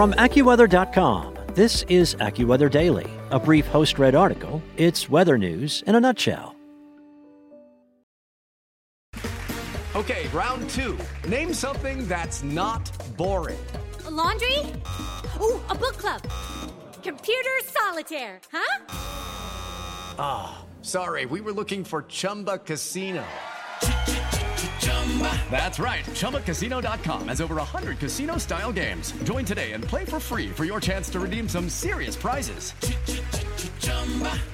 From AccuWeather.com, this is AccuWeather Daily, a brief host read article. It's weather news in a nutshell. Okay, round two. Name something that's not boring. A laundry? Ooh, a book club. Computer solitaire, huh? Ah, oh, sorry, we were looking for Chumba Casino. That's right. ChumbaCasino.com has over 100 casino style games. Join today and play for free for your chance to redeem some serious prizes.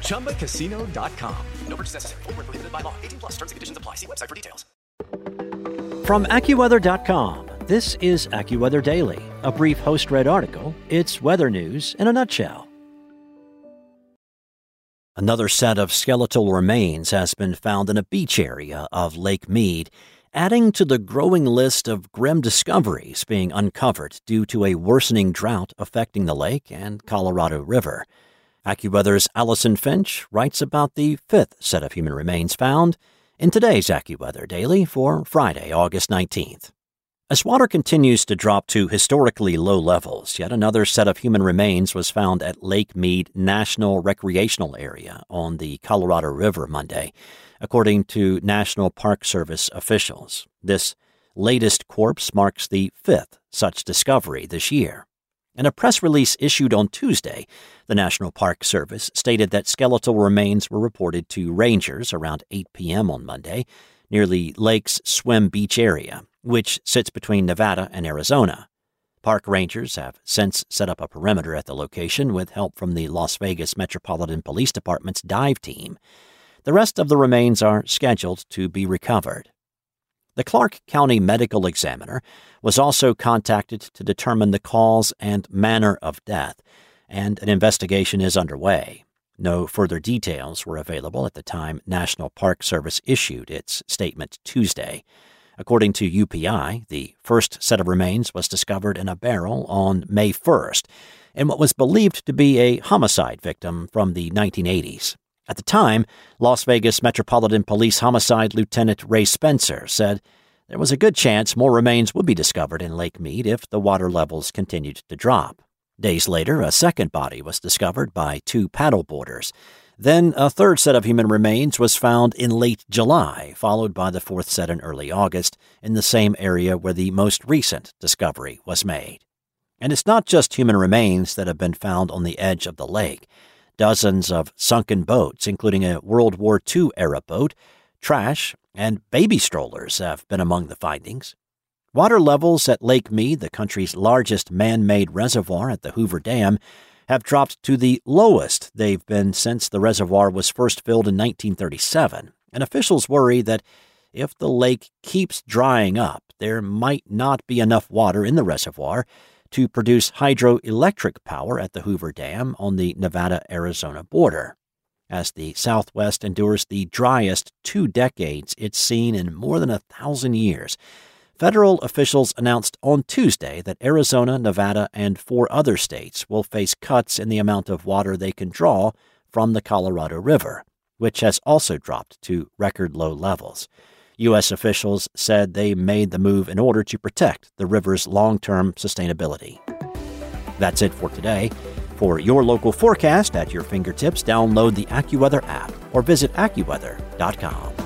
ChumbaCasino.com. No purchase necessary. Full prohibited by law. 18 plus terms and conditions apply. See website for details. From AccuWeather.com, this is AccuWeather Daily, a brief host read article. It's weather news in a nutshell. Another set of skeletal remains has been found in a beach area of Lake Mead adding to the growing list of grim discoveries being uncovered due to a worsening drought affecting the lake and Colorado River. AccuWeather's Allison Finch writes about the fifth set of human remains found in today's AccuWeather Daily for Friday, August 19th. As water continues to drop to historically low levels, yet another set of human remains was found at Lake Mead National Recreational Area on the Colorado River Monday according to National Park Service officials. This latest corpse marks the fifth such discovery this year. In a press release issued on Tuesday, the National Park Service stated that skeletal remains were reported to rangers around 8 p.m. on Monday near the lake's Swim Beach area, which sits between Nevada and Arizona. Park rangers have since set up a perimeter at the location with help from the Las Vegas Metropolitan Police Department's dive team. The rest of the remains are scheduled to be recovered. The Clark County Medical Examiner was also contacted to determine the cause and manner of death, and an investigation is underway. No further details were available at the time National Park Service issued its statement Tuesday. According to UPI, the first set of remains was discovered in a barrel on May 1st in what was believed to be a homicide victim from the 1980s. At the time, Las Vegas Metropolitan Police Homicide Lieutenant Ray Spencer said there was a good chance more remains would be discovered in Lake Mead if the water levels continued to drop. Days later, a second body was discovered by two paddleboarders. Then a third set of human remains was found in late July, followed by the fourth set in early August in the same area where the most recent discovery was made. And it's not just human remains that have been found on the edge of the lake. Dozens of sunken boats, including a World War II era boat, trash, and baby strollers have been among the findings. Water levels at Lake Mead, the country's largest man made reservoir at the Hoover Dam, have dropped to the lowest they've been since the reservoir was first filled in 1937, and officials worry that if the lake keeps drying up, there might not be enough water in the reservoir to produce hydroelectric power at the Hoover Dam on the Nevada Arizona border. As the Southwest endures the driest two decades it's seen in more than a thousand years, federal officials announced on Tuesday that Arizona, Nevada, and four other states will face cuts in the amount of water they can draw from the Colorado River, which has also dropped to record low levels. U.S. officials said they made the move in order to protect the river's long term sustainability. That's it for today. For your local forecast at your fingertips, download the AccuWeather app or visit AccuWeather.com.